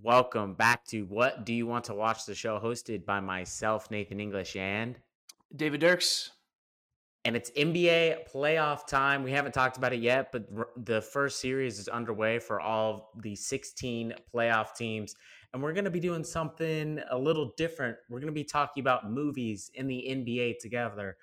Welcome back to What Do You Want to Watch the show, hosted by myself, Nathan English, and David Dirks. And it's NBA playoff time. We haven't talked about it yet, but the first series is underway for all the 16 playoff teams. And we're going to be doing something a little different. We're going to be talking about movies in the NBA together.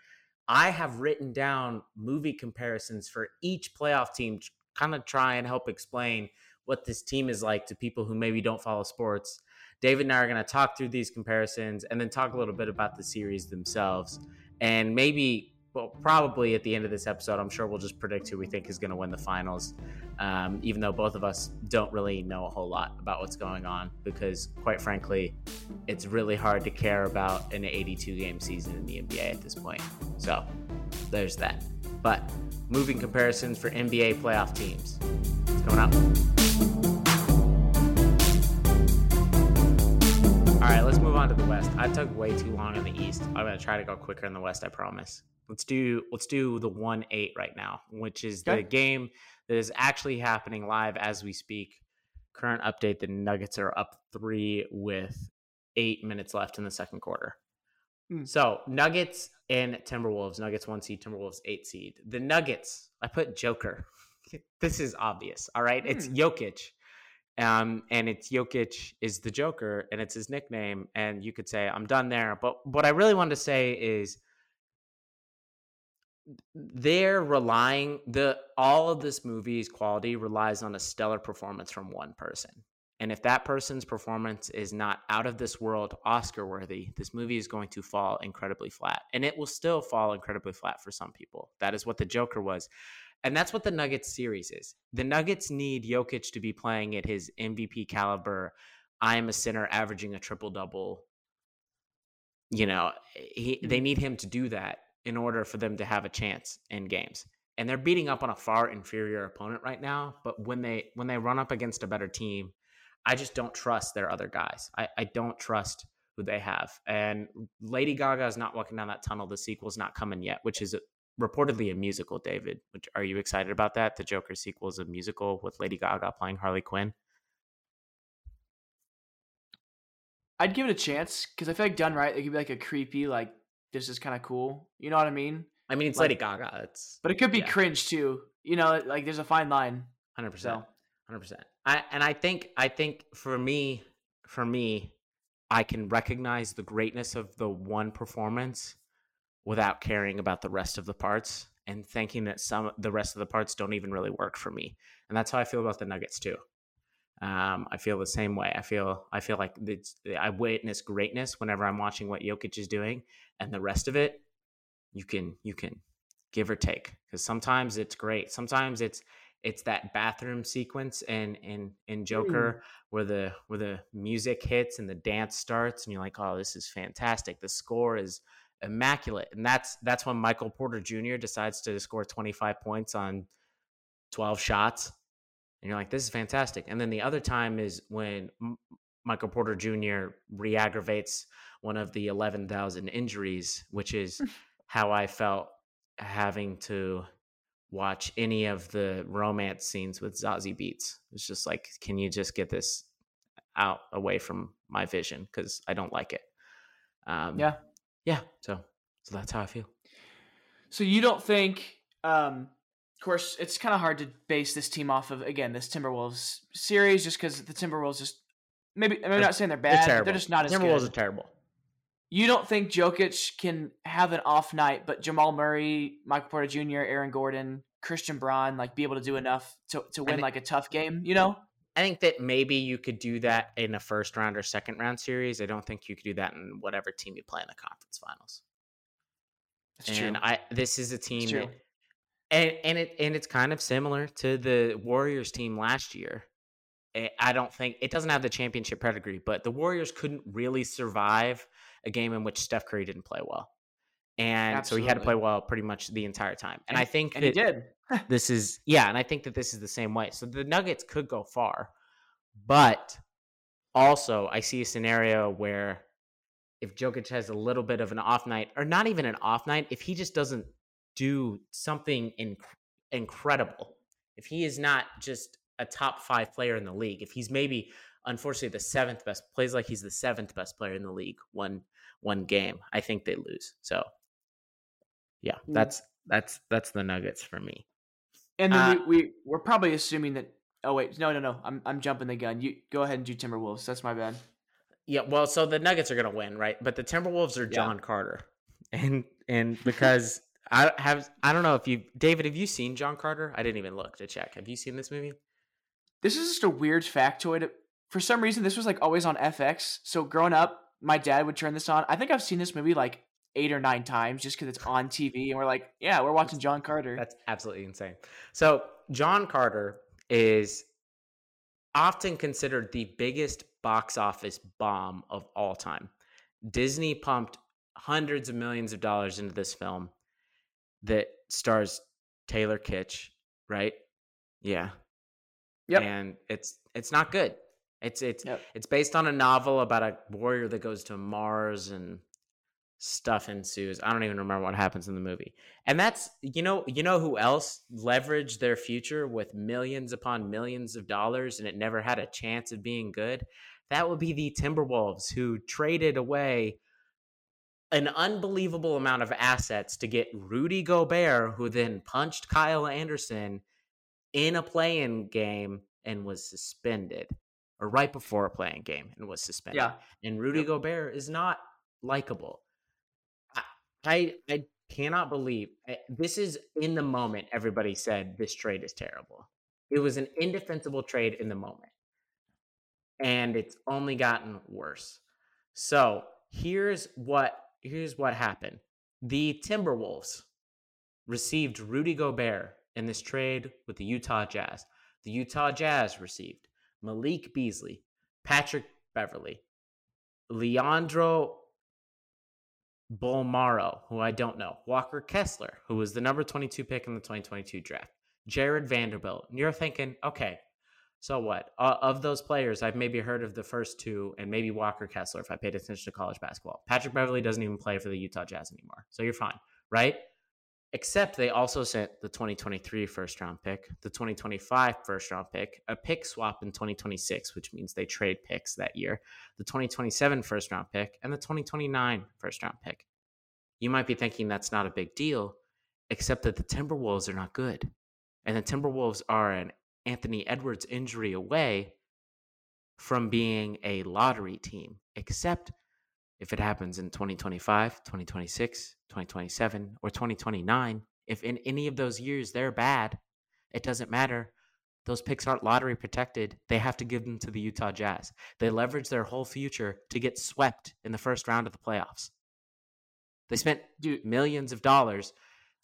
I have written down movie comparisons for each playoff team, kind of try and help explain what this team is like to people who maybe don't follow sports. David and I are going to talk through these comparisons and then talk a little bit about the series themselves. And maybe, well, probably at the end of this episode, I'm sure we'll just predict who we think is going to win the finals, um, even though both of us don't really know a whole lot about what's going on because, quite frankly, it's really hard to care about an 82 game season in the NBA at this point. So there's that. But moving comparisons for NBA playoff teams. It's coming up. All right, let's move on to the West. I took way too long in the East. I'm gonna try to go quicker in the West. I promise. Let's do let's do the one eight right now, which is okay. the game that is actually happening live as we speak. Current update: the Nuggets are up three with eight minutes left in the second quarter. Mm. So Nuggets and Timberwolves. Nuggets one seed, Timberwolves eight seed. The Nuggets. I put Joker. this is obvious. All right, mm. it's hmm. Jokic. Um, and it's Jokic is the Joker, and it's his nickname. And you could say, I'm done there. But what I really wanted to say is they're relying the all of this movie's quality relies on a stellar performance from one person. And if that person's performance is not out of this world, Oscar worthy, this movie is going to fall incredibly flat. And it will still fall incredibly flat for some people. That is what the Joker was. And that's what the Nuggets series is. The Nuggets need Jokic to be playing at his MVP caliber. I am a center averaging a triple double. You know, he, they mm-hmm. need him to do that in order for them to have a chance in games. And they're beating up on a far inferior opponent right now, but when they when they run up against a better team, I just don't trust their other guys. I, I don't trust who they have. And Lady Gaga is not walking down that tunnel. The sequel's not coming yet, which is reportedly a musical, David. Which, are you excited about that? The Joker sequel is a musical with Lady Gaga playing Harley Quinn. I'd give it a chance because I feel like done right, it could be like a creepy, like this is kind of cool. You know what I mean? I mean, it's like, Lady Gaga. It's but it could be yeah. cringe too. You know, like there's a fine line. Hundred percent. Hundred percent. I and I think I think for me, for me, I can recognize the greatness of the one performance without caring about the rest of the parts and thinking that some the rest of the parts don't even really work for me. And that's how I feel about the Nuggets too. Um, I feel the same way. I feel I feel like it's, I witness greatness whenever I'm watching what Jokic is doing, and the rest of it, you can you can give or take because sometimes it's great. Sometimes it's it's that bathroom sequence in in in Joker mm. where the where the music hits and the dance starts, and you're like, oh, this is fantastic. The score is immaculate. And that's that's when Michael Porter Jr. decides to score 25 points on 12 shots. And you're like, this is fantastic. And then the other time is when M- Michael Porter Jr. re-aggravates one of the 11,000 injuries, which is how I felt having to watch any of the romance scenes with Zazie Beetz. It's just like, can you just get this out away from my vision because I don't like it. Um, yeah, yeah, so so that's how I feel. So you don't think um of course it's kind of hard to base this team off of again this Timberwolves series just cuz the Timberwolves just maybe I'm not saying they're bad, they're, they're just not as Timberwolves good. are terrible. You don't think Jokic can have an off night, but Jamal Murray, Michael Porter Jr., Aaron Gordon, Christian Braun, like be able to do enough to, to win like a tough game, you know? I think that maybe you could do that in a first round or second round series. I don't think you could do that in whatever team you play in the conference finals. That's and true. I this is a team that, and and it and it's kind of similar to the Warriors team last year. Eh, I don't think it doesn't have the championship pedigree, but the Warriors couldn't really survive a game in which Steph Curry didn't play well. And Absolutely. so he had to play well pretty much the entire time. And, and I think and he did. This is yeah, and I think that this is the same way. So the Nuggets could go far, but also I see a scenario where if Jokic has a little bit of an off night, or not even an off night, if he just doesn't do something inc- incredible, if he is not just a top five player in the league, if he's maybe unfortunately the seventh best plays like he's the seventh best player in the league one one game i think they lose so yeah Mm. that's that's that's the nuggets for me And then Uh, we, we we're probably assuming that. Oh wait, no, no, no. I'm I'm jumping the gun. You go ahead and do Timberwolves. That's my bad. yeah well so the nuggets are gonna win right but the timberwolves are Yeah. john carter and and because i have i don't know if you david have you seen john carter i didn't even look to check have you seen this movie This is just a weird factoid. For some reason, this was like always on FX. So growing up, my dad would turn this on. I think I've seen this movie like eight or nine times just because it's on TV, and we're like, yeah, we're watching John Carter. That's absolutely insane. So, John Carter is often considered the biggest box office bomb of all time. Disney pumped hundreds of millions of dollars into this film that stars Taylor Kitsch, right? Yeah. Yep. And it's it's not good. It's it's Yep. it's based on a novel about a warrior that goes to Mars and stuff ensues. I don't even remember what happens in the movie. And that's you know you know who else leveraged their future with millions upon millions of dollars and it never had a chance of being good. That would be the Timberwolves who traded away an unbelievable amount of assets to get Rudy Gobert who then punched Kyle Anderson in a play-in game and was suspended or right before a play-in game and was suspended yeah. and Rudy Yep. Gobert is not likable. I, I cannot believe I- this is in the moment. Everybody said this trade is terrible. It was an indefensible trade in the moment, and it's only gotten worse. So here's what here's what happened. The Timberwolves received Rudy Gobert in this trade with the Utah Jazz. The Utah Jazz received Malik Beasley, Patrick Beverley, Leandro Bolmaro, who I don't know, Walker Kessler, who was the number 22 pick in the 2022 draft, Jarred Vanderbilt. And you're thinking, okay, so what? Uh, of those players, I've maybe heard of the first two and maybe Walker Kessler if I paid attention to college basketball. Patrick Beverley doesn't even play for the Utah Jazz anymore. So you're fine, right? Except they also sent the 2023 first round pick, the 2025 first round pick, a pick swap in 2026, which means they trade picks that year, the 2027 first round pick, and the 2029 first round pick. You might be thinking that's not a big deal, except that the Timberwolves are not good. And the Timberwolves are an Anthony Edwards injury away from being a lottery team, except if it happens in 2025, 2026, 2027, or 2029, if in any of those years they're bad, it doesn't matter. Those picks aren't lottery protected. They have to give them to the Utah Jazz. They leverage their whole future to get swept in the first round of the playoffs. They spent Dude, millions of dollars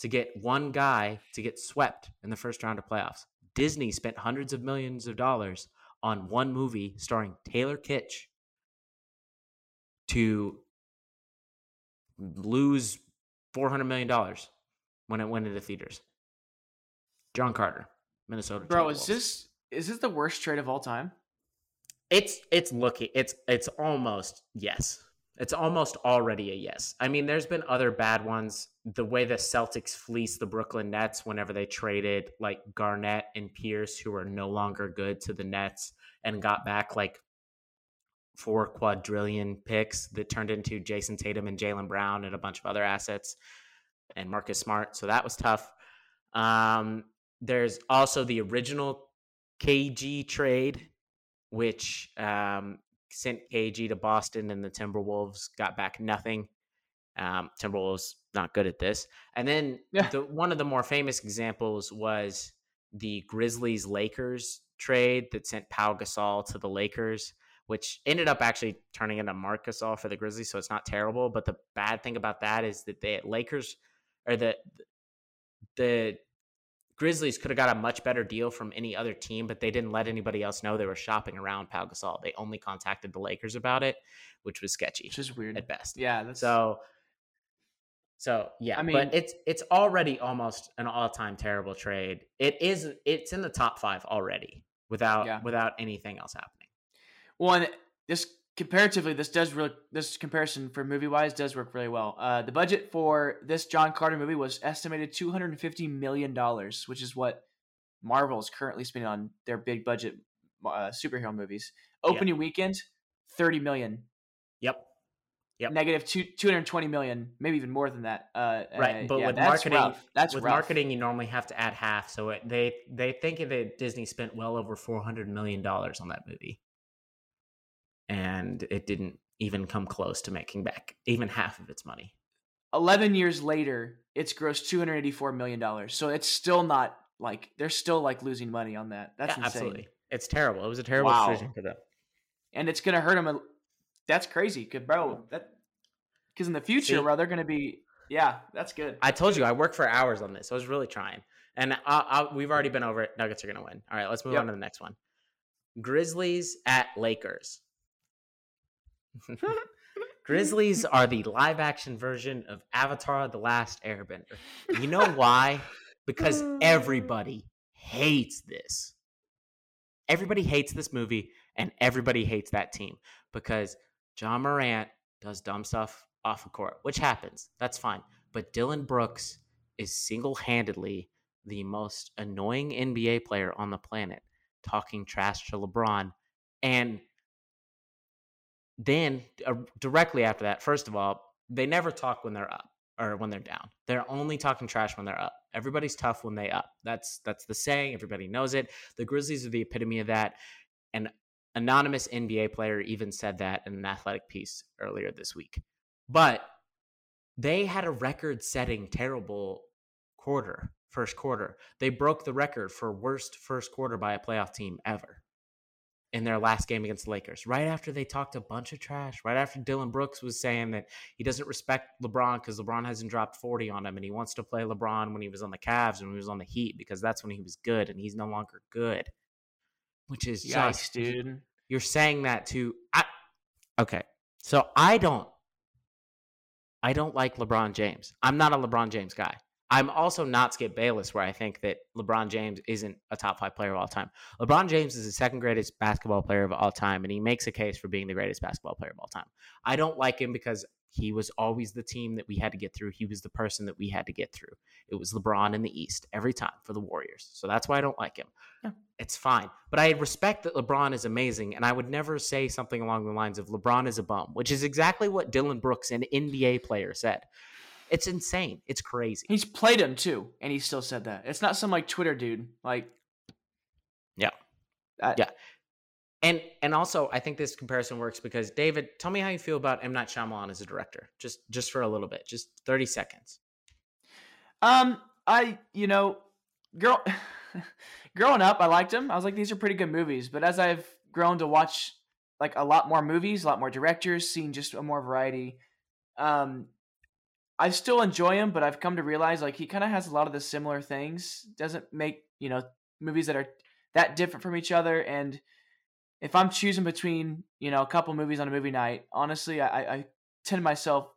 to get one guy to get swept in the first round of playoffs. Disney spent hundreds of millions of dollars on one movie starring Taylor Kitsch to lose $400 million when it went into theaters. John Carter, Minnesota. bro, is this is this the worst trade of all time? It's it's looking it's it's almost yes. It's almost already a yes. I mean, there's been other bad ones. The way the Celtics fleeced the Brooklyn Nets whenever they traded like Garnett and Pierce, who are no longer good to the Nets, and got back like four quadrillion picks that turned into Jayson Tatum and Jaylen Brown and a bunch of other assets and Marcus Smart. So that was tough. Um, there's also the original KG trade, which um, sent KG to Boston, and the Timberwolves got back nothing. Um, Timberwolves not good at this. And then Yeah. the, one of the more famous examples was the Grizzlies Lakers trade that sent Pau Gasol to the Lakers, which ended up actually turning into Marc Gasol for the Grizzlies. So it's not terrible. But the bad thing about that is that the Lakers or the the Grizzlies could have got a much better deal from any other team, but they didn't let anybody else know they were shopping around Pau Gasol. They only contacted the Lakers about it, which was sketchy Which is weird. at best. Yeah, that's So, so yeah, I mean- but it's it's already almost an all time terrible trade. It is it's in the top five already without Yeah. without anything else happening. And this comparatively, this does really this comparison for movie wise does work really well. Uh, the budget for this John Carter movie was estimated two hundred and fifty million dollars, which is what Marvel is currently spending on their big budget uh, superhero movies. Opening weekend, thirty million. Yep. Yep. Negative two two hundred twenty million, maybe even more than that. Uh, Right, uh, but yeah, with that's marketing- rough. that's with rough. marketing, you normally have to add half. So it, they they think that Disney spent well over four hundred million dollars on that movie, and it didn't even come close to making back even half of its money. 11 years later, it's grossed 284 million dollars. So it's still not like they're still like losing money on that. That's Yeah, insane. absolutely, it's terrible. It was a terrible Wow. decision for them. And it's going to hurt them. A, that's crazy, cuz bro, that cuz in the future, See? bro, they're going to be yeah, that's good. I told you I worked for hours on this. I was really trying, and I, I, we've already been over it. Nuggets are going to win. All right, let's move Yep. on to the next one. Grizzlies at Lakers. Grizzlies are the live action version of Avatar: The Last Airbender. You know why? Because everybody hates this. Everybody hates this movie, and everybody hates that team because Ja Morant does dumb stuff off the court, which happens. That's fine. But Dillon Brooks is single handedly the most annoying NBA player on the planet, talking trash to LeBron. And then uh, directly after that, first of all, they never talk when they're up or when they're down. They're only talking trash when they're up. Everybody's tough when they up. That's that's the saying. Everybody knows it. The Grizzlies are the epitome of that. An anonymous NBA player even said that in an athletic piece earlier this week. But they had a record-setting terrible quarter, first quarter. They broke the record for worst first quarter by a playoff team ever in their last game against the Lakers. Right after they talked a bunch of trash, right after Dillon Brooks was saying that he doesn't respect LeBron because LeBron hasn't dropped 40 on him and he wants to play LeBron when he was on the Cavs and when he was on the Heat because that's when he was good and he's no longer good. Which is Yikes, just dude. you're saying that to I, okay. So I don't I don't like LeBron James. I'm not a LeBron James guy. I'm also not Skip Bayless, where I think that LeBron James isn't a top five player of all time. LeBron James is the second greatest basketball player of all time, and he makes a case for being the greatest basketball player of all time. I don't like him because he was always the team that we had to get through. He was the person that we had to get through. It was LeBron in the East every time for the Warriors. So that's why I don't like him. Yeah. It's fine. But I respect that LeBron is amazing, and I would never say something along the lines of LeBron is a bum, which is exactly what Dillon Brooks, an NBA player, said. It's insane. It's crazy. He's played him too, and he still said that. It's not some like Twitter dude. Like, Yeah. I- Yeah. And and also I think this comparison works because David, tell me how you feel about M Night Shyamalan as a director, just just for a little bit, just thirty seconds. Um, I you know, girl, growing up, I liked him. I was like, these are pretty good movies. But as I've grown to watch like a lot more movies, a lot more directors, seeing just a more variety, um, I still enjoy him. But I've come to realize like he kind of has a lot of the similar things. Doesn't make you know movies that are that different from each other. And if I'm choosing between you know a couple movies on a movie night, honestly, I, I tend myself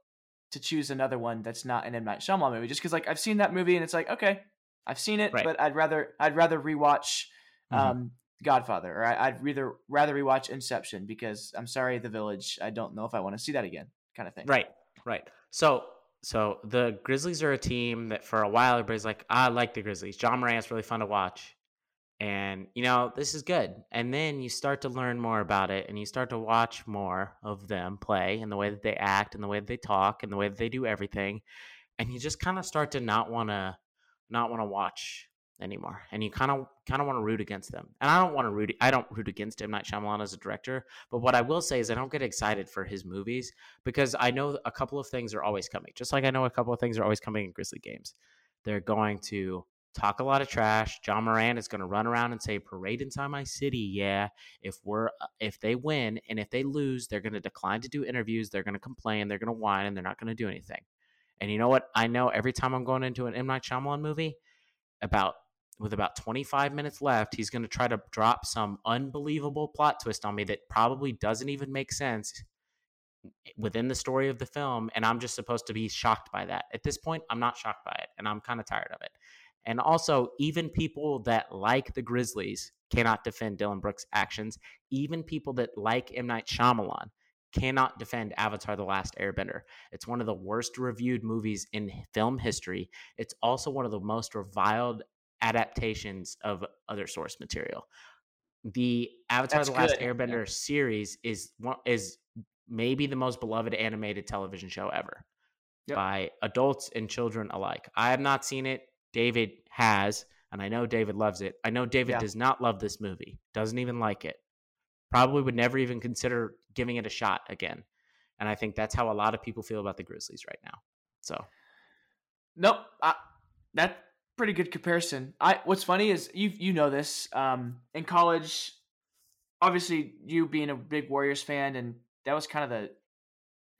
to choose another one that's not an M Night Shyamalan movie, just because like I've seen that movie and it's like okay, I've seen it, Right. but I'd rather I'd rather rewatch Mhm. um, Godfather or I'd rather rather rewatch Inception because I'm sorry, The Village, I don't know if I want to see that again, kind of thing. Right, right. So so the Grizzlies are a team that for a while everybody's like, "Ah, I like the Grizzlies. Ja Morant's really fun to watch. And you know, this is good. And then you start to learn more about it and you start to watch more of them play and the way that they act and the way that they talk and the way that they do everything. And you just kind of start to not want to not want to watch anymore. And you kind of kind of want to root against them. And I don't want to root I don't root against M Night Shyamalan as a director, but what I will say is I don't get excited for his movies because I know a couple of things are always coming. Just like I know a couple of things are always coming in Grizzly games. They're going to talk a lot of trash. Ja Morant is going to run around and say parade inside my city. Yeah, if we're uh, if they win and if they lose, they're going to decline to do interviews. They're going to complain. They're going to whine and they're not going to do anything. And you know what? I know every time I'm going into an M Night Shyamalan movie, about with about 25 minutes left, he's going to try to drop some unbelievable plot twist on me that probably doesn't even make sense within the story of the film and I'm just supposed to be shocked by that. At this point, I'm not shocked by it and I'm kind of tired of it. And also, even people that like the Grizzlies cannot defend Dillon Brooks' actions. Even people that like M. Night Shyamalan cannot defend Avatar The Last Airbender. It's one of the worst reviewed movies in film history. It's also one of the most reviled adaptations of other source material. the Avatar: That's The Last good, yeah. Airbender series is one is maybe the most beloved animated television show ever Yep. by adults and children alike. I have not seen it. David has, and I know David loves it. I know David Yeah. does not love this movie. Doesn't even like it. Probably would never even consider giving it a shot again. And I think that's how a lot of people feel about the Grizzlies right now. So Nope. I, that pretty good comparison. I what's funny is you you know this. Um, in college, obviously you being a big Warriors fan, and that was kind of the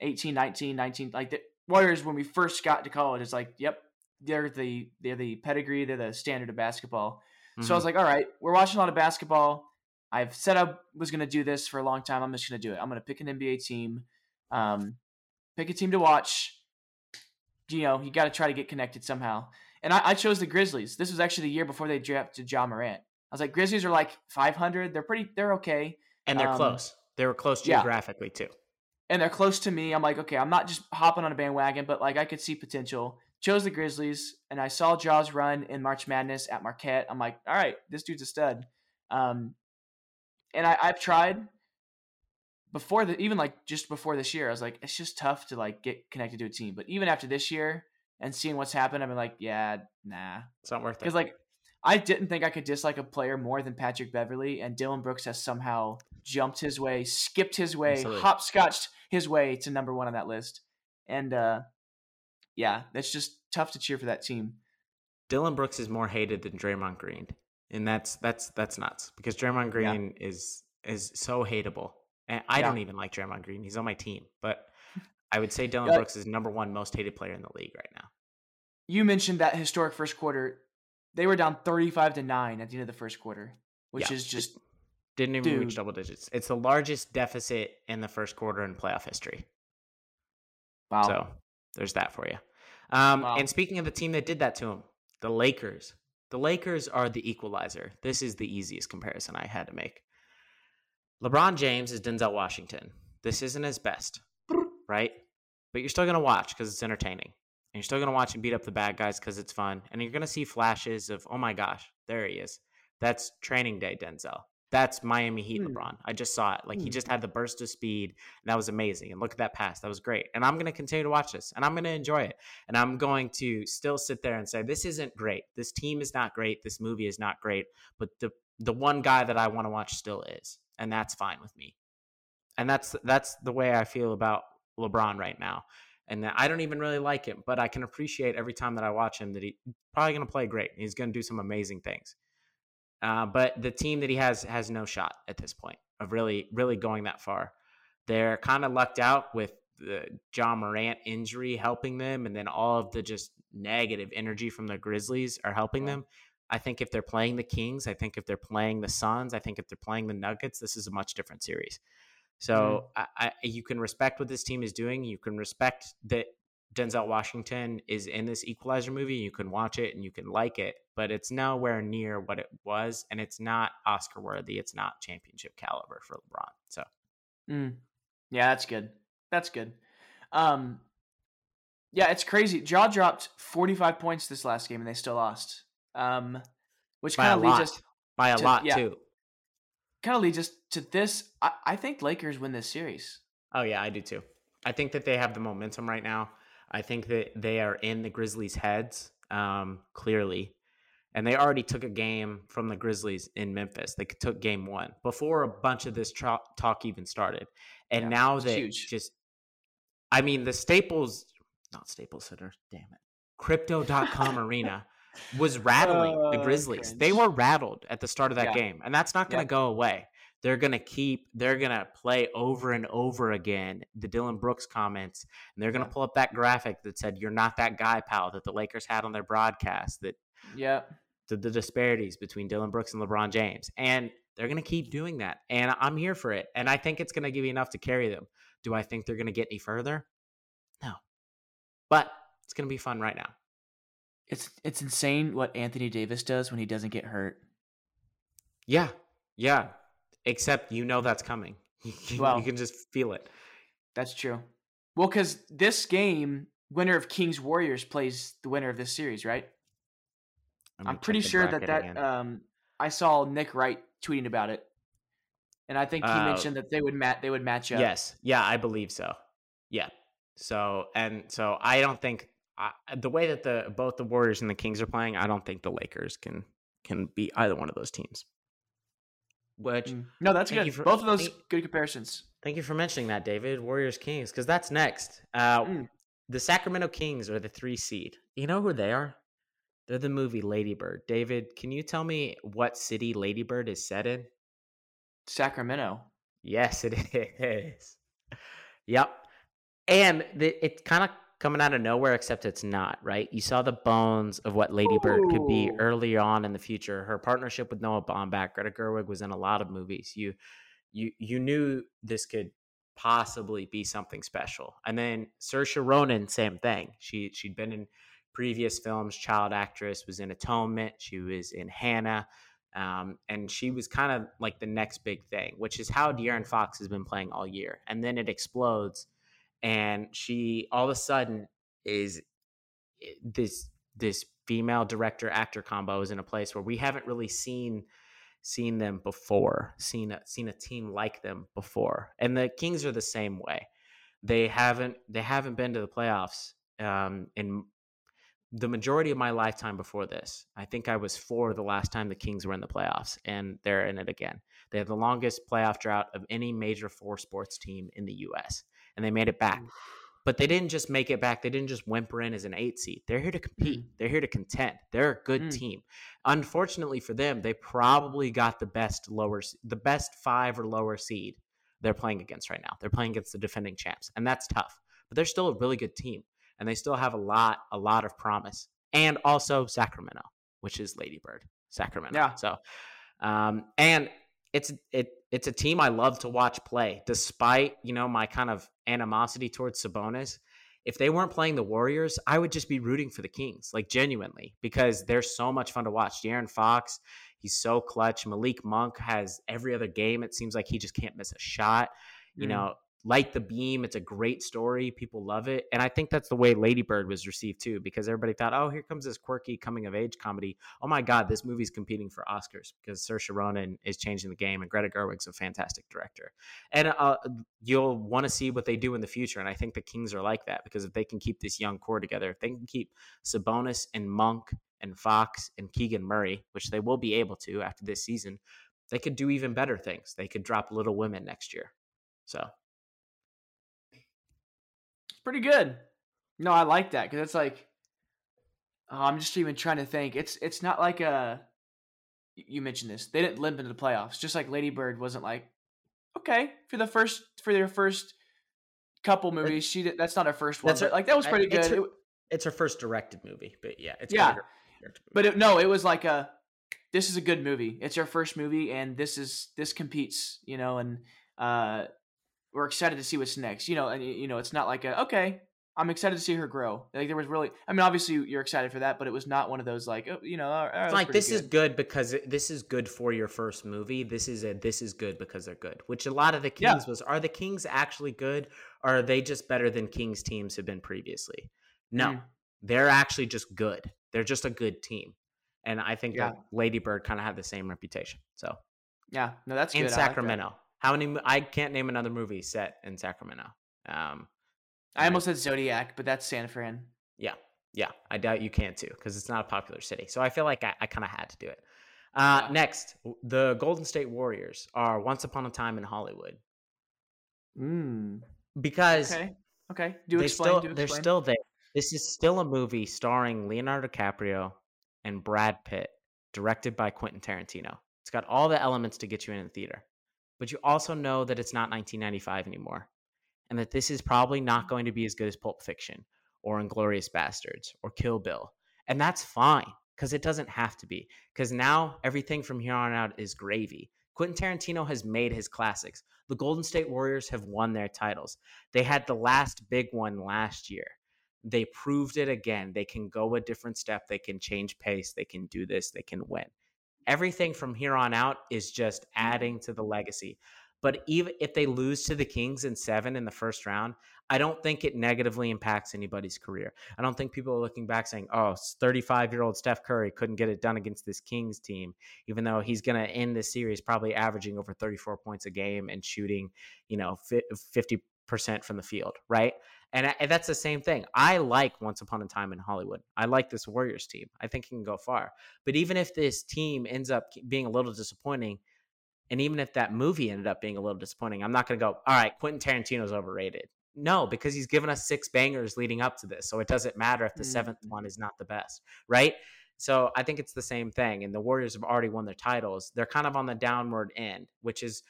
18, 19, 19, like the Warriors when we first got to college. It's like, yep, they're the they're the pedigree, they're the standard of basketball. So I was like, all right, we're watching a lot of basketball. I've said I was going to do this for a long time. I'm just going to do it. I'm going to pick an NBA team, um, pick a team to watch. You know, you got to try to get connected somehow. And I, I chose the Grizzlies. This was actually the year before they drafted Ja Morant. I was like, Grizzlies are like 500. They're pretty. They're okay, and they're um, close. They were close yeah. geographically too. and they're close to me. I'm like, okay, I'm not just hopping on a bandwagon, but like I could see potential. Chose the Grizzlies, and I saw Ja's run in March Madness at Marquette. I'm like, all right, this dude's a stud. Um, and I, I've tried before the even like just before this year. I was like, it's just tough to like get connected to a team. But even after this year and seeing what's happened, I've been like, yeah, nah, It's not worth it. because like I didn't think I could dislike a player more than Patrick Beverley, and Dillon Brooks has somehow jumped his way, skipped his way, Absolutely. hopscotched his way to number one on that list. And uh yeah, that's just tough to cheer for that team. Dillon Brooks is more hated than Draymond Green, and that's that's that's nuts because Draymond Yeah. Green is is so hateable, and I Yeah. don't even like Draymond Green. He's on my team, but I would say Dillon. Brooks is number one most hated player in the league right now. You mentioned that historic first quarter. They were down 35 to 9 at the end of the first quarter, which Yeah. is just Didn't even reach double digits. It's the largest deficit in the first quarter in playoff history. wow. So there's that for you. Um, Wow. And speaking of the team that did that to him, the Lakers. The Lakers are the equalizer. This is the easiest comparison I had to make. LeBron James is Denzel Washington. This isn't his best, right? But you're still going to watch because it's entertaining. And you're still going to watch him beat up the bad guys because it's fun. And you're going to see flashes of, oh my gosh, there he is. That's training day, Denzel. That's Miami Heat Hmm. LeBron. I just saw it. Like he Hmm. just had the burst of speed, and that was amazing. And look at that pass. That was great. And I'm going to continue to watch this, and I'm going to enjoy it. And I'm going to still sit there and say, this isn't great. This team is not great. This movie is not great. But the the one guy that I want to watch still is, and that's fine with me. And that's that's the way I feel about LeBron right now. And that I don't even really like him, but I can appreciate every time that I watch him that he's probably going to play great. He's going to do some amazing things. Uh, but the team that he has has no shot at this point of really really going that far. They're kind of lucked out with the Ja Morant injury helping them, and then all of the just negative energy from the Grizzlies are helping them. I think if they're playing the Kings, I think if they're playing the Suns, I think if they're playing the Nuggets, this is a much different series. So I, I, you can respect what this team is doing. You can respect that Denzel Washington is in this Equalizer movie. You can watch it and you can like it, but it's nowhere near what it was, and it's not Oscar worthy. It's not championship caliber for LeBron. So Mm. Yeah, that's good. That's good. Um, yeah, it's crazy. Ja dropped 45 points this last game, and they still lost. Um, which kind of leads us by a to- lot yeah. too. Kind of leads us to this. I, I think Lakers win this series. Oh yeah, I do too. I think that they have the momentum right now. I think that they are in the Grizzlies' heads um, clearly, and they already took a game from the Grizzlies in Memphis. They took game one before a bunch of this tra- talk even started, and Yeah, now huge. just, I mean, the Staples, not Staples Center, damn it, Crypto.com Arena was rattling the Oh, Grizzlies. They were rattled at the start of that Yeah. game, and that's not going to go away they're gonna keep they're gonna play over and over again the Dillon Brooks comments, and they're gonna Yeah. pull up that graphic that said "You're not that guy, pal" that the Lakers had on their broadcast. That Yeah. the, the disparities between Dylan Brooks and LeBron James, and they're gonna keep doing that, and I'm here for it, and I think it's gonna give you enough to carry them. Do I think they're gonna get any further? No, but it's gonna be fun right now. It's it's insane what Anthony Davis does when he doesn't get hurt. Yeah, yeah. Except you know that's coming. You can, Well- you can just feel it. That's true. Well, because this game, winner of Kings Warriors plays the winner of this series, right? Me I'm pretty sure that that again. um, I saw Nick Wright tweeting about it. and I think he Uh, mentioned that they would mat they would match up. Yes. Yeah, I believe so. Yeah. So and so I don't think I, the way that the both the Warriors and the Kings are playing, I don't think the Lakers can can beat either one of those teams. Which Mm. No, that's good. for- Both of those thank- good comparisons. thank you for mentioning that, David. Warriors Kings because that's next. Uh, Mm. The Sacramento Kings are the three seed. You know who they are? They're the movie Lady Bird. David, can you tell me what city Lady Bird is set in? Sacramento. Yes, it is. Yep. And the, it's kind of coming out of nowhere, except it's not, right? You saw the bones of what Lady Bird could be Ooh. early on in the future. Her partnership with Noah Baumbach, Greta Gerwig was in a lot of movies. You you you knew this could possibly be something special. And then Saoirse Ronan, same thing. She she'd been in previous films, child actress, was in Atonement, she was in Hannah. Um, and she was kind of like the next big thing, which is how De'Aaron Fox has been playing all year. And then it explodes, and she all of a sudden is eh, this this female director actor combo is in a place where we haven't really seen seen them before, seen a, seen a team like them before. And the Kings are the same way. They haven't they haven't been to the playoffs um, in the majority of my lifetime before this. I think I was four the last time the Kings were in the playoffs, and they're in it again. They have the longest playoff drought of any major four sports team in the U.S., and they made it back. But they didn't just make it back. They didn't just whimper in as an eight seed. They're here to compete. Mm. They're here to contend. They're a good Mm. team. Unfortunately for them, they probably got the best lower, the best five or lower seed they're playing against right now. They're playing against the defending champs, and that's tough. But they're still a really good team, and they still have a lot, a lot of promise. And also Sacramento, which is Lady Bird, Sacramento. Yeah. So, um, and it's it it's a team I love to watch play, despite you know my kind of animosity towards Sabonis. If they weren't playing the Warriors, I would just be rooting for the Kings, like genuinely, because they're so much fun to watch. De'Aaron Fox, he's so clutch. Malik Monk has every other game. It seems like he just can't miss a shot. You Mm. know, light the beam. It's a great story. People love it. And I think that's the way Lady Bird was received too, because everybody thought, oh, here comes this quirky coming of age comedy. Oh my God, this movie's competing for Oscars because Saoirse Ronan is changing the game and Greta Gerwig's a fantastic director. And uh, you'll want to see what they do in the future. And I think the Kings are like that because if they can keep this young core together, if they can keep Sabonis and Monk and Fox and Keegan Murray, which they will be able to after this season, they could do even better things. They could drop Little Women next year. So pretty good. No, I like that because it's like oh, I'm just even trying to think. It's it's not like a you mentioned this. They didn't limp into the playoffs, just like Lady Bird wasn't like okay for the first for their first couple movies. She did, that's not her first one, her- like that was I- pretty it's good. her- It- it's her first directed movie, but yeah, it's Yeah. probably her directed movie. but it, no, it was like a this is a good movie. It's her first movie, and this is this competes, you know, and uh, we're excited to see what's next. You know, and you know, it's not like a okay. I'm excited to see her grow. Like there was really, I mean, obviously you're excited for that, but it was not one of those like, oh, you know, it's like this is good because it- this is good for your first movie. This is a this is good because they're good. Which a lot of the Yeah. Kings was. Are the Kings actually good, or are they just better than Kings teams have been previously? No, Mm. they're actually just good. They're just a good team, and I think Yeah. that Lady Bird kind of had the same reputation. So Yeah, no, that's in good. I like that. How many? I can't name another movie set in Sacramento. Um, I almost said Zodiac, but that's San Fran. Yeah, yeah. I doubt you can too because it's not a popular city. So I feel like I, I kind of had to do it. Uh, Yeah. Next, the Golden State Warriors are Once Upon a Time in Hollywood Mm. because Okay, okay. Do they explain. still do they're explain. still there. This is still a movie starring Leonardo DiCaprio and Brad Pitt, directed by Quentin Tarantino. It's got all the elements to get you in the theater, but you also know that it's not 1995 anymore, and that this is probably not mm. going to be as good as Pulp Fiction or Inglourious Basterds or Kill Bill, and that's fine because it doesn't have to be. Because now everything from here on out is gravy. Quentin Tarantino has made his classics. The Golden State Warriors have won their titles. They had the last big one last year. They proved it again. They can go a different step. They can change pace. They can do this. They can win. Everything from here on out is just mm-hmm. adding to the legacy. But even if they lose to the Kings in seven in the first round, I don't think it negatively impacts anybody's career. I don't think people are looking back saying, oh, 35 year old Steph Curry couldn't get it done against this Kings team, even though he's going to end this series probably averaging over 34 points a game and shooting, you know, 50% from the field, right? And, I, and that's the same thing. I like Once Upon a Time in Hollywood. I like this Warriors team. I think it can go far. But even if this team ends up being a little disappointing, and even if that movie ended up being a little disappointing, I'm not going to go, all right, Quentin Tarantino's overrated. No, because he's given us six bangers leading up to this. So it doesn't matter if the mm-hmm. 7th one is not the best, right? So I think it's the same thing. And the Warriors have already won their titles. They're kind of on the downward end, which is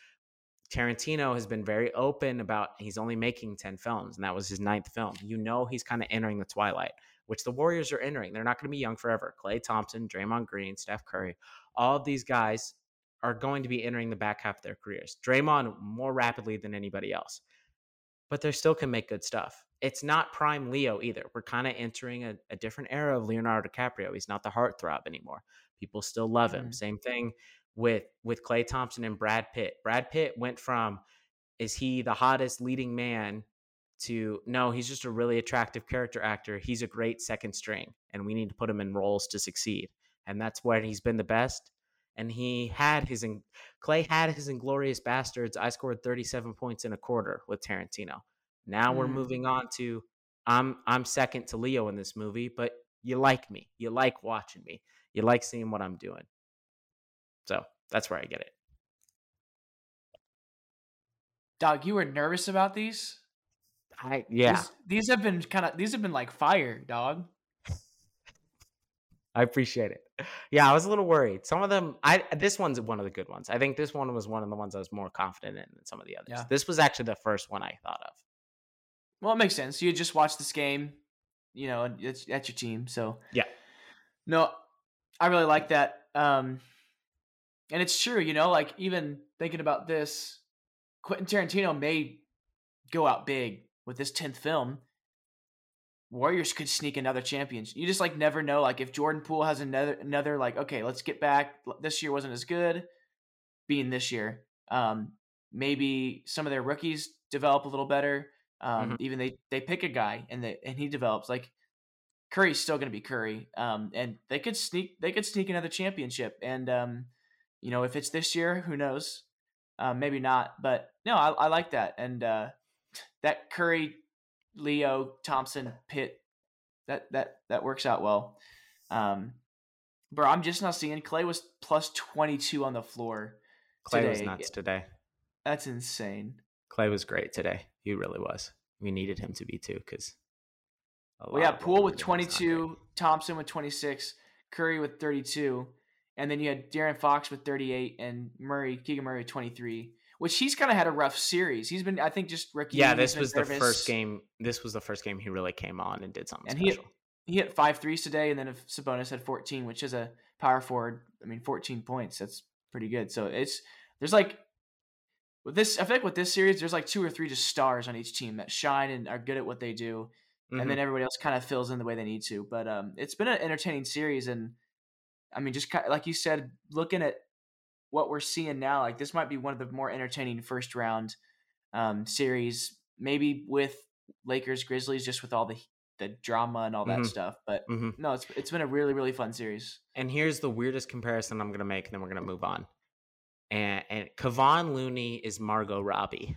Tarantino has been very open about he's only making 10 films, and that was his ninth film. You know, he's kind of entering the twilight, which the Warriors are entering. They're not going to be young forever. Klay Thompson, Draymond Green, Steph Curry, all of these guys are going to be entering the back half of their careers. Draymond more rapidly than anybody else but they still can make good stuff. It's not prime Leo either. We're kind of entering a, a, different era of Leonardo DiCaprio. He's not the heartthrob anymore. People still love him. Mm-hmm. Same thing with with Klay Thompson and Brad Pitt. Brad Pitt went from is he the hottest leading man to no, he's just a really attractive character actor. He's a great second string, and we need to put him in roles to succeed. And that's where he's been the best and he had his Klay had his Inglourious Basterds. I scored 37 points in a quarter with Tarantino. Now mm. we're moving on to I'm I'm second to Leo in this movie, but you like me. You like watching me. You like seeing what I'm doing. So that's where I get it. Dog, you were nervous about these? I yeah. These, these have been kind of these have been like fire, dog. I appreciate it. Yeah, I was a little worried. Some of them, I this one's one of the good ones. I think this one was one of the ones I was more confident in than some of the others. Yeah. This was actually the first one I thought of. Well, it makes sense. You just watched this game, you know, it's that's your team. So yeah, no, I really like that. Um, and it's true, you know, like even thinking about this, Quentin Tarantino may go out big with this tenth film Warriors could sneak another championship. You just like never know. Like if Jordan Poole has another another like okay, let's get back. This year wasn't as good, being this year. Um, maybe some of their rookies develop a little better. Um, mm-hmm. even they they pick a guy and they and he develops. Like Curry's still going to be Curry. Um, and they could sneak they could sneak another championship. And um, you know if it's this year, who knows? Uh, maybe not. But no, I, I like that. And uh, that Curry Leo, Thompson, Pitt. That that that works out well. Um, bro, I'm just not seeing Klay was plus 22 on the floor. Klay today. was nuts today. That's insane. Klay was great today. He really was. We needed him to be too because. We have Poole with 22, Thompson with 26, Curry with 32, and then you had De'Aaron Fox with 38 and Murray, Keegan Murray with 23 which he's kind of had a rough series. He's been, I think, just rookie. Yeah, this was nervous. the first game. This was the first game he really came on and did something and special. He hit, he hit five threes today, and then if Sabonis had 14, which is a power forward, I mean, 14 points. That's pretty good. So it's there's like with this. I feel like with this series, there's like two or three just stars on each team that shine and are good at what they do, mm-hmm. and then mm-hmm. everybody else kind of fills in the way they need to. But um, it's been an entertaining series, and I mean, just kind of, like you said, looking at what we're seeing now, like this might be one of the more entertaining first round um, series, maybe with Lakers Grizzlies, just with all the the drama and all that mm-hmm. stuff. But mm-hmm. no, it's it's been a really really fun series. And here's the weirdest comparison I'm gonna make, and then we're gonna move on. And and Kevon Looney is Margot Robbie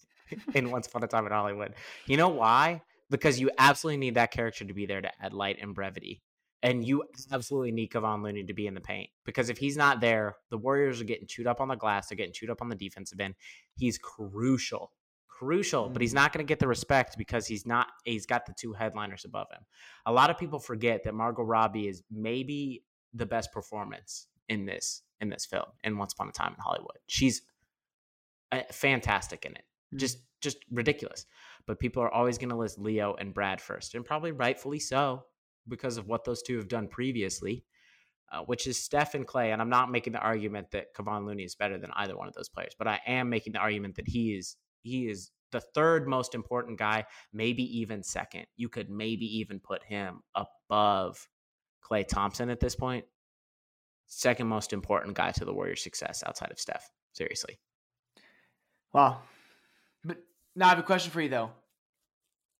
in Once Upon a Time in Hollywood. You know why? Because you absolutely need that character to be there to add light and brevity. And you absolutely need Kevon Looney to be in the paint because if he's not there, the Warriors are getting chewed up on the glass. They're getting chewed up on the defensive end. He's crucial, crucial, mm-hmm. but he's mm-hmm. not going to get the respect because he's not. He's got the two headliners above him. A lot of people forget that Margot Robbie is maybe the best performance in this in this film in Once Upon a Time in Hollywood. She's uh, fantastic in it, mm-hmm. just just ridiculous. But people are always going to list Leo and Brad first, and probably rightfully so because of what those two have done previously, uh, which is Steph and Klay. And I'm not making the argument that Kevon Looney is better than either one of those players, but I am making the argument that he is he is the third most important guy, maybe even second. You could maybe even put him above Klay Thompson at this point. Second most important guy to the Warriors' success outside of Steph. Seriously. Wow. But now I have a question for you though.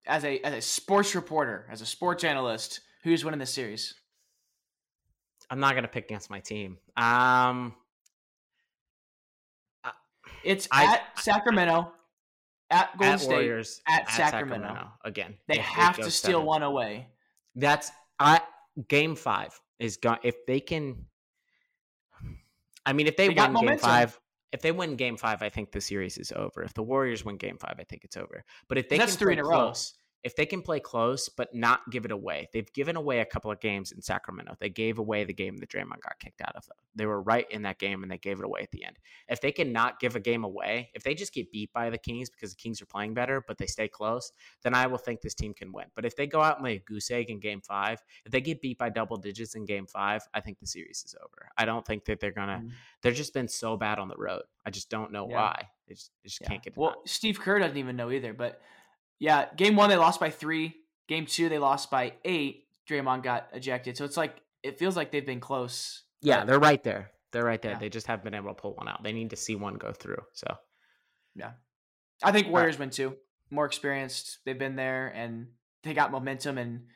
As a as a sports reporter, as a sports analyst, who's winning this series? I'm not gonna pick against my team. Um, it's I- at Sacramento, at Golden at State, Warriors at Sacramento. again. They have to steal seven. one away. That's I game five is going if they can. I mean, if they, They win game momentum. five, if they win game five, I think the series is over. If the Warriors win game five, I think it's over. But if they That's can three in a row. close, if they can play close but not give it away, they've given away a couple of games in Sacramento. They gave away the game that Draymond got kicked out of. They were right in that game and they gave it away at the end. If they can not give a game away, if they just get beat by the Kings because the Kings are playing better, but they stay close, then I will think this team can win. But if they go out and lay a goose egg in game five, if they get beat by double digits in game five, I think the series is over. I don't think that they're gonna. Mm. They've just been so bad on the road. I just don't know Yeah. why. They just, they just Yeah. can't get it Well. Steve Kerr doesn't even know either. But yeah, game one they lost by three. Game two they lost by eight. Draymond got ejected. So it's like it feels like they've been close. Yeah, they're right there. They're right there. Yeah. They just haven't been able to pull one out. They need to see one go through. So yeah, I think Warriors win too. More experienced. They've been there and they got momentum and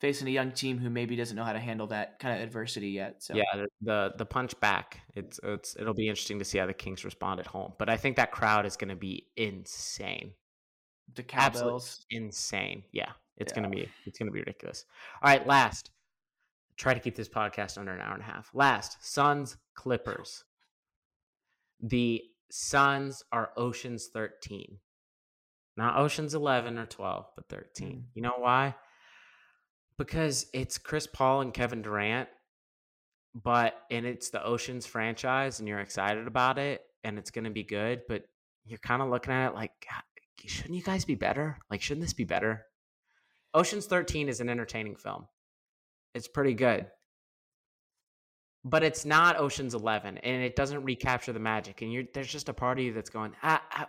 facing a young team who maybe doesn't know how to handle that kind of adversity yet. So yeah, the, the the punch back. It's it's it'll be interesting to see how the Kings respond at home. But I think that crowd is going to be insane, the cowbells. insane. Yeah, it's Yeah. gonna be it's gonna be ridiculous. All right, last. Try to keep this podcast under an hour and a half. Last, Suns Clippers. The Suns are Ocean's 13. Not Ocean's 11 or 12, but 13. Mm. You know why? Because it's Chris Paul and Kevin Durant, but and it's the Ocean's franchise and you're excited about it and it's going to be good, but you're kind of looking at it like "God, shouldn't you guys be better? Like shouldn't this be better? Ocean's 13 is an entertaining film. It's pretty good. But it's not Ocean's 11 and it doesn't recapture the magic and you're there's just a party that's going ah, ah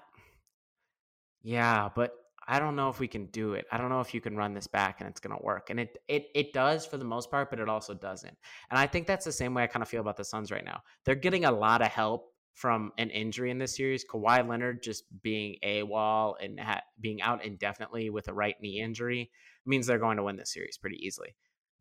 yeah, but I don't know if we can do it. I don't know if you can run this back and it's going to work. And it it it does for the most part, but it also doesn't. And I think that's the same way I kind of feel about the Suns right now. They're getting a lot of help from an injury in this series. Kawhi Leonard just being AWOL and ha- being out indefinitely with a right knee injury means they're going to win this series pretty easily.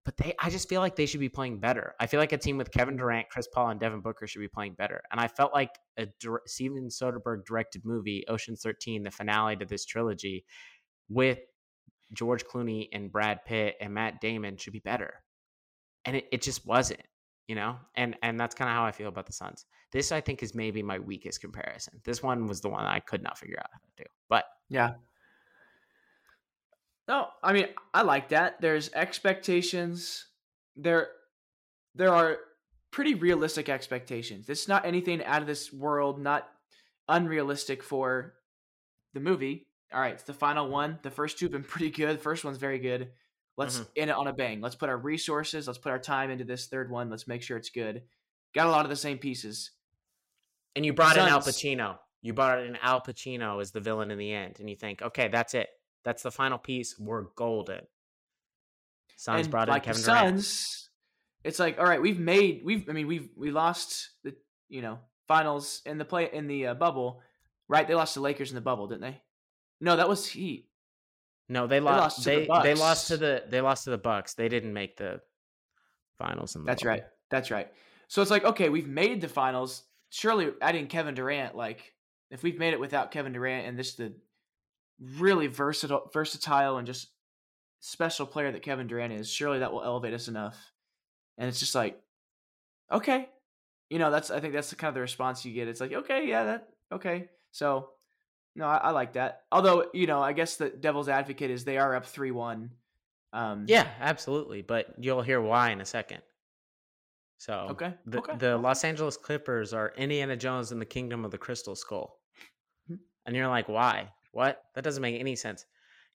But they, I just feel like they should be playing better. I feel like a team with Kevin Durant, Chris Paul, and Devin Booker should be playing better. And I felt like a Steven Soderbergh directed movie, Ocean's 13, the finale to this trilogy, with George Clooney and Brad Pitt and Matt Damon should be better. And it, it just wasn't, you know? And and that's kind of how I feel about the Suns. This I think is maybe my weakest comparison. This one was the one I could not figure out how to do. But Yeah. No, I mean I like that. There's expectations. There there are pretty realistic expectations. It's not anything out of this world, not unrealistic for the movie. All right, it's the final one. The first two have been pretty good. The first one's very good. Let's Mhm. end it on a bang. Let's put our resources, let's put our time into this third one. Let's make sure it's good. Got a lot of the same pieces. And you brought in Al Pacino. You brought in Al Pacino as the villain in the end, and you think, okay, that's it. That's the final piece. We're golden. Suns and brought like in Kevin Durant. Suns, it's like all right, we've made we've I mean we've we lost the you know finals in the play in the uh, bubble, right? They lost to Lakers in the bubble, didn't they? No, that was Heat. No, they lost lost. to the They they, lost to the they lost to the Bucks. They didn't make the finals. In the That's bubble. right. That's right. So it's like okay, we've made the finals. Surely adding Kevin Durant, like if we've made it without Kevin Durant and this the really versatile versatile and just special player that Kevin Durant is, surely that will elevate us enough. And it's just like, okay, you know, that's I think that's the kind of the response you get. It's like, okay, yeah, that okay. So no, I, I like that. Although you know, I guess the devil's advocate is they are up three one. Um, Yeah, absolutely. But you'll hear why in a second. So Okay. the okay. the Los Angeles Clippers are Indiana Jones in the Kingdom of the Crystal Skull, Mhm. and you're like, why? What? That doesn't make any sense.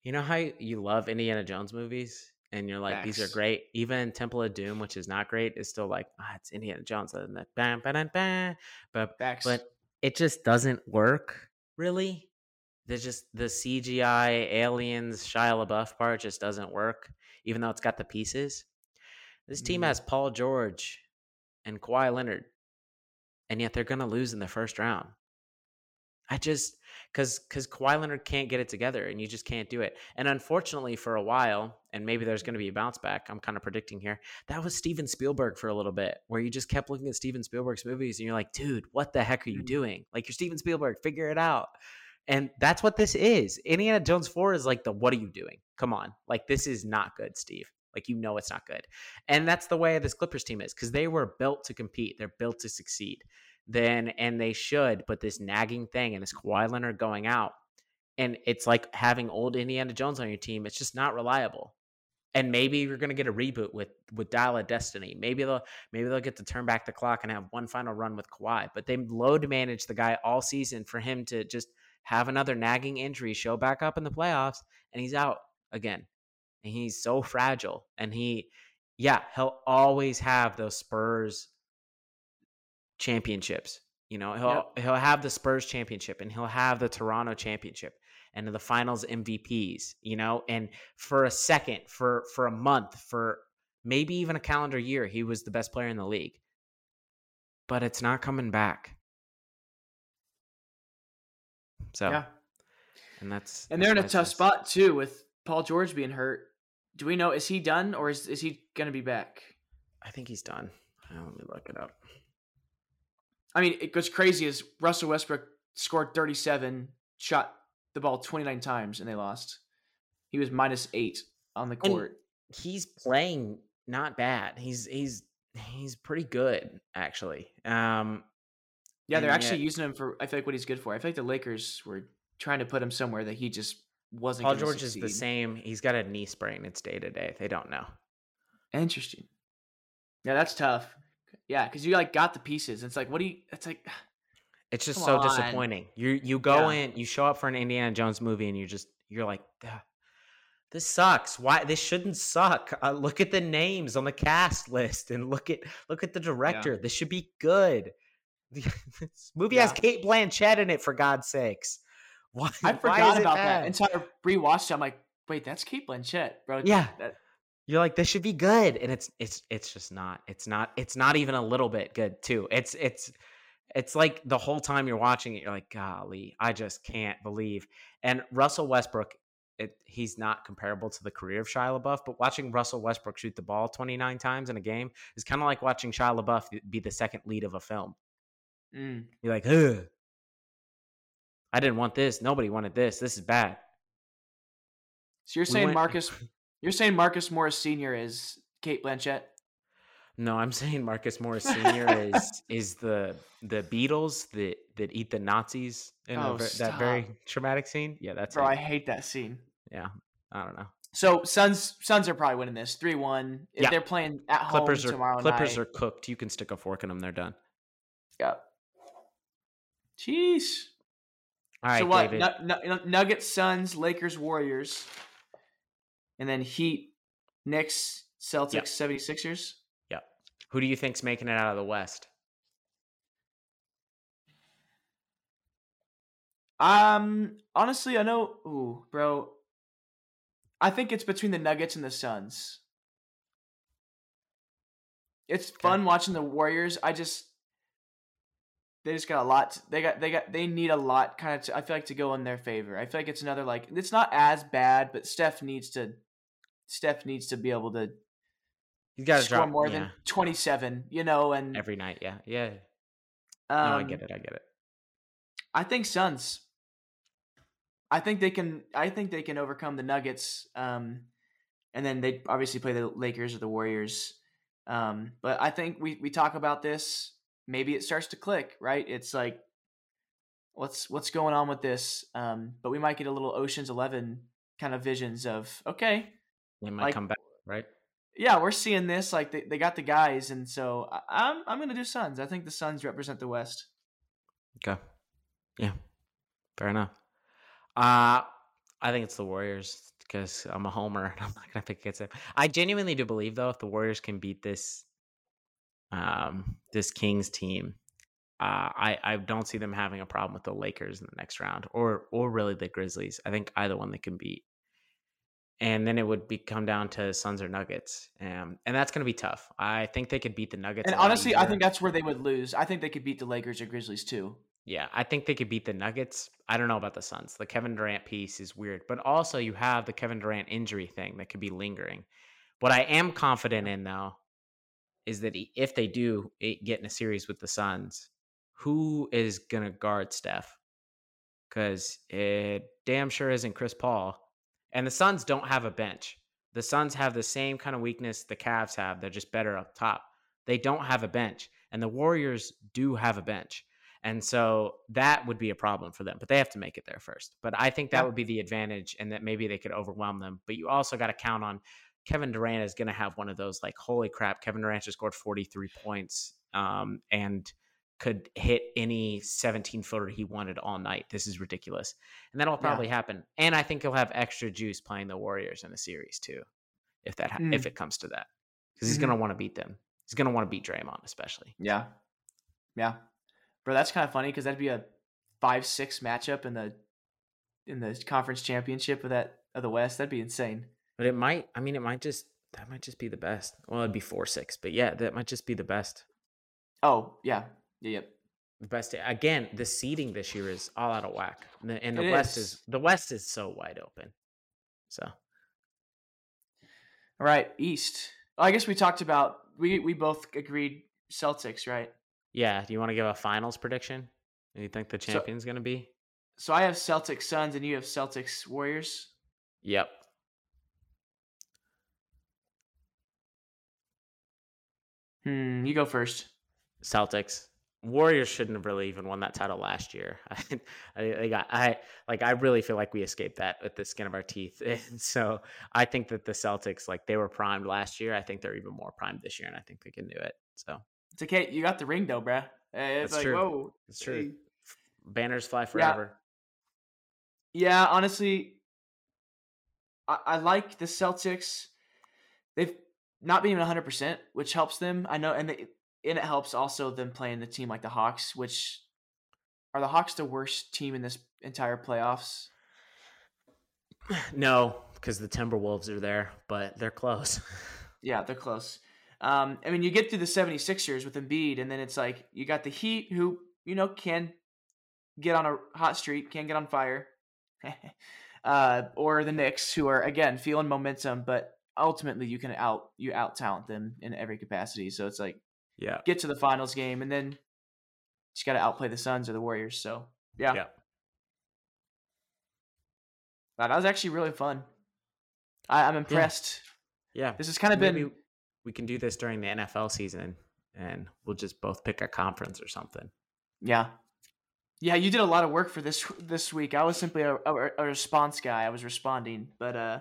You know how you love Indiana Jones movies, and you're like, these are great. Even Temple of Doom, which is not great, is still like, ah, it's Indiana Jones. Bam, bam, bam, but but it just doesn't work really. There's just the CGI aliens Shia LaBeouf part just doesn't work, even though it's got the pieces. This team Mhm. has Paul George and Kawhi Leonard, and yet they're gonna lose in the first round. I just because because Kawhi Leonard can't get it together, and you just can't do it. And unfortunately, for a while, and maybe there's going to be a bounce back. I'm kind of predicting here. That was Steven Spielberg for a little bit, where you just kept looking at Steven Spielberg's movies, and you're like, dude, what the heck are you Mm. doing? Like you're Steven Spielberg, figure it out. And that's what this is. Indiana Jones 4 is like the what are you doing? Come on. Like this is not good, Steve. Like you know it's not good. And that's the way this Clippers team is because they were built to compete. They're built to succeed. Then and they should, but this nagging thing and this Kawhi Leonard going out, and it's like having old Indiana Jones on your team. It's just not reliable. And maybe you're gonna get a reboot with with Dial of Destiny. Maybe they'll maybe they'll get to turn back the clock and have one final run with Kawhi. But they load manage the guy all season for him to just have another nagging injury show back up in the playoffs, and he's out again. And he's so fragile. And he, yeah, he'll always have those Spurs championships. You know, he'll he'll have the Spurs championship and he'll have the Toronto championship and the finals MVPs, you know, and for a second, for for a month, for maybe even a calendar year, he was the best player in the league. But it's not coming back. So Yeah. and that's And they're in a tough spot too with Paul George being hurt. Do we know is he done or is is he going to be back? I think he's done. Uh, let me look it up. I mean, it goes crazy as Russell Westbrook scored 37, shot the ball 29 times and they lost. He was minus 8 on the And- court. He's playing not bad. He's he's he's pretty good actually. Um yeah, they're actually yet- using him for I feel like what he's good for. I feel like the Lakers were trying to put him somewhere that he just wasn't Paul George is the same. He's got a knee sprain. It's day to day. They don't know. Interesting. Yeah, that's tough. Yeah, because you like got the pieces. It's like, what do you? It's like, It's just so on. disappointing. You you go Yeah. in, you show up for an Indiana Jones movie, and you just you're like, this sucks. Why this shouldn't suck? Uh, look at the names on the cast list, and look at look at the director. This should be good. this movie has Cate Blanchett in it, for God's sakes. Why? I forgot about bad? that until I rewatched it. I'm like, wait, that's Cate Blanchett, bro. Yeah. That- You're like, this should be good, and it's it's it's just not. It's not. It's not even a little bit good too. It's it's it's like the whole time you're watching it, you're like, golly, I just can't believe. And Russell Westbrook, it, he's not comparable to the career of Shia LaBeouf, but watching Russell Westbrook shoot the ball 29 times in a game is kind of like watching Shia LaBeouf be the second lead of a film. mm. You're like, ugh. I didn't want this. Nobody wanted this. This is bad. So you're We saying went- Marcus? You're saying Marcus Morris Senior is Cate Blanchett? No, I'm saying Marcus Morris Sr. is is the the beetles that that eat the Nazis in Oh, that very traumatic scene. Yeah, that's Bro, him. I hate that scene. yeah. I don't know. So Suns Suns are probably winning this three one. If Yeah. they're playing at Clippers home are tomorrow Clippers night. are cooked. You can stick a fork in them. They're done. Yeah. Jeez. All right, so what? Nu- nu- Nuggets, Suns, Lakers, Warriors, and then Heat, Knicks, Celtics, 76ers. Yep. Who do you think's making it out of the West? Um, honestly, I know. Ooh, bro. I think it's between the Nuggets and the Suns. It's fun watching the Warriors. I just they just got a lot. They got they got they need a lot. Kind of. I feel like to go in their favor. I feel like it's another like it's not as bad, but Steph needs to. Steph needs to be able to You got to score drop more yeah, than twenty seven. You know, and every night. Yeah, yeah. um, no, I get it. I get it. I think Suns. I think they can. I think they can overcome the Nuggets. Um, and then they obviously play the Lakers or the Warriors. Um, but I think we we talk about this. Maybe it starts to click. Right? It's like, what's what's going on with this? Um, but we might get a little Ocean's Eleven kind of visions of okay, They might like- come back, right? yeah, we're seeing this. Like they, they got the guys, and so I, I'm I'm gonna do Suns. I think the Suns represent the West. Okay. Yeah. Fair enough. Uh I think it's the Warriors because I'm a homer and I'm not gonna pick against them. I genuinely do believe though if the Warriors can beat this um this Kings team, uh I, I don't see them having a problem with the Lakers in the next round or or really the Grizzlies. I think either one they can beat. And then it would be come down to Suns or Nuggets. Um, and that's gonna be tough. I think they could beat the Nuggets. And honestly, I think that's where they would lose. I think they could beat the Lakers or Grizzlies too. Yeah, I think they could beat the Nuggets. I don't know about the Suns. The Kevin Durant piece is weird, but also you have the Kevin Durant injury thing that could be lingering. What I am confident in though is that if they do get in a series with the Suns, who is going to guard Steph? Because it damn sure isn't Chris Paul. And the Suns don't have a bench. The Suns have the same kind of weakness the Cavs have. They're just better up top. They don't have a bench. And the Warriors do have a bench. And so that would be a problem for them, but they have to make it there first. But I think that would be the advantage and that maybe they could overwhelm them. But you also got to count on Kevin Durant is going to have one of those like, holy crap, Kevin Durant just scored 43 points um, and could hit any 17 footer he wanted all night. This is ridiculous. And that'll probably yeah. happen. And I think he'll have extra juice playing the Warriors in the series too, if that, mm. if it comes to that, because he's mm-hmm. going to want to beat them. He's going to want to beat Draymond, especially. Yeah. Yeah. Bro, that's kind of funny because that'd be a five six matchup in the in the conference championship of that of the West. That'd be insane. But it might. I mean, it might just that might just be the best. Well, it'd be four six, but yeah, that might just be the best. Oh yeah, yeah, yep. The best again. The seeding this year is all out of whack, and the, West is. is the West is so wide open. So, all right, East. I guess we talked about we we both agreed Celtics, right? Yeah. Do you want to give a finals prediction? Do you think the champion's so, going to be? So I have Celtics Suns and you have Celtics Warriors. Yep. Hmm, you go first. Celtics. Warriors shouldn't have really even won that title last year. I, I got I like I really feel like we escaped that with the skin of our teeth. And so I think that the Celtics like they were primed last year. I think they're even more primed this year, and I think they can do it. So it's okay. You got the ring though, bruh. Eh, it's That's like, true. whoa. It's true. Hey. Banners fly forever. Yeah, yeah honestly, I, I like the Celtics. They've not being 100%, which helps them. I know, and, they, and it helps also them playing the team like the Hawks, which are the Hawks the worst team in this entire playoffs? No, because the Timberwolves are there, but they're close. yeah, they're close. Um, I mean, you get through the 76ers with Embiid, and then it's like you got the Heat, who, you know, can get on a hot streak, can get on fire. uh, or the Knicks, who are, again, feeling momentum, but ultimately you can out you out talent them in every capacity. So it's like, yeah, get to the finals game, and then you got to outplay the Suns or the Warriors. So, yeah. Yeah. Wow, that was actually really fun. I, am I'm impressed. Yeah. yeah. This has kind of been we can do this during the NFL season and we'll just both pick a conference or something. Yeah. Yeah, you did a lot of work for this this week. I was simply a, a, a response guy. I was responding, but uh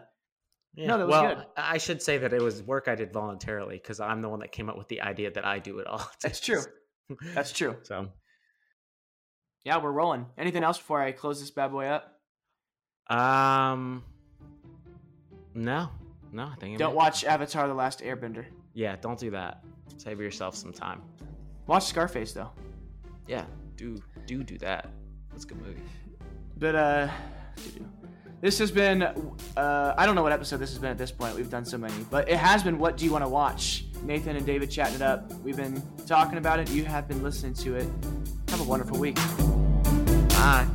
yeah. No, that was well, good. I should say that it was work I did voluntarily because I'm the one that came up with the idea that I do it all. That's true. That's true. So, yeah, we're rolling. Anything else before I close this bad boy up? Um, no, no, I think don't watch Avatar: The Last Airbender. Yeah, don't do that. Save yourself some time. Watch Scarface though. Yeah, do do do that. That's a good movie. But uh, this has been uh, I don't know what episode this has been at this point. We've done so many, but it has been. What do you want to watch? Nathan and David chatting it up. We've been talking about it. You have been listening to it. Have a wonderful week. Bye.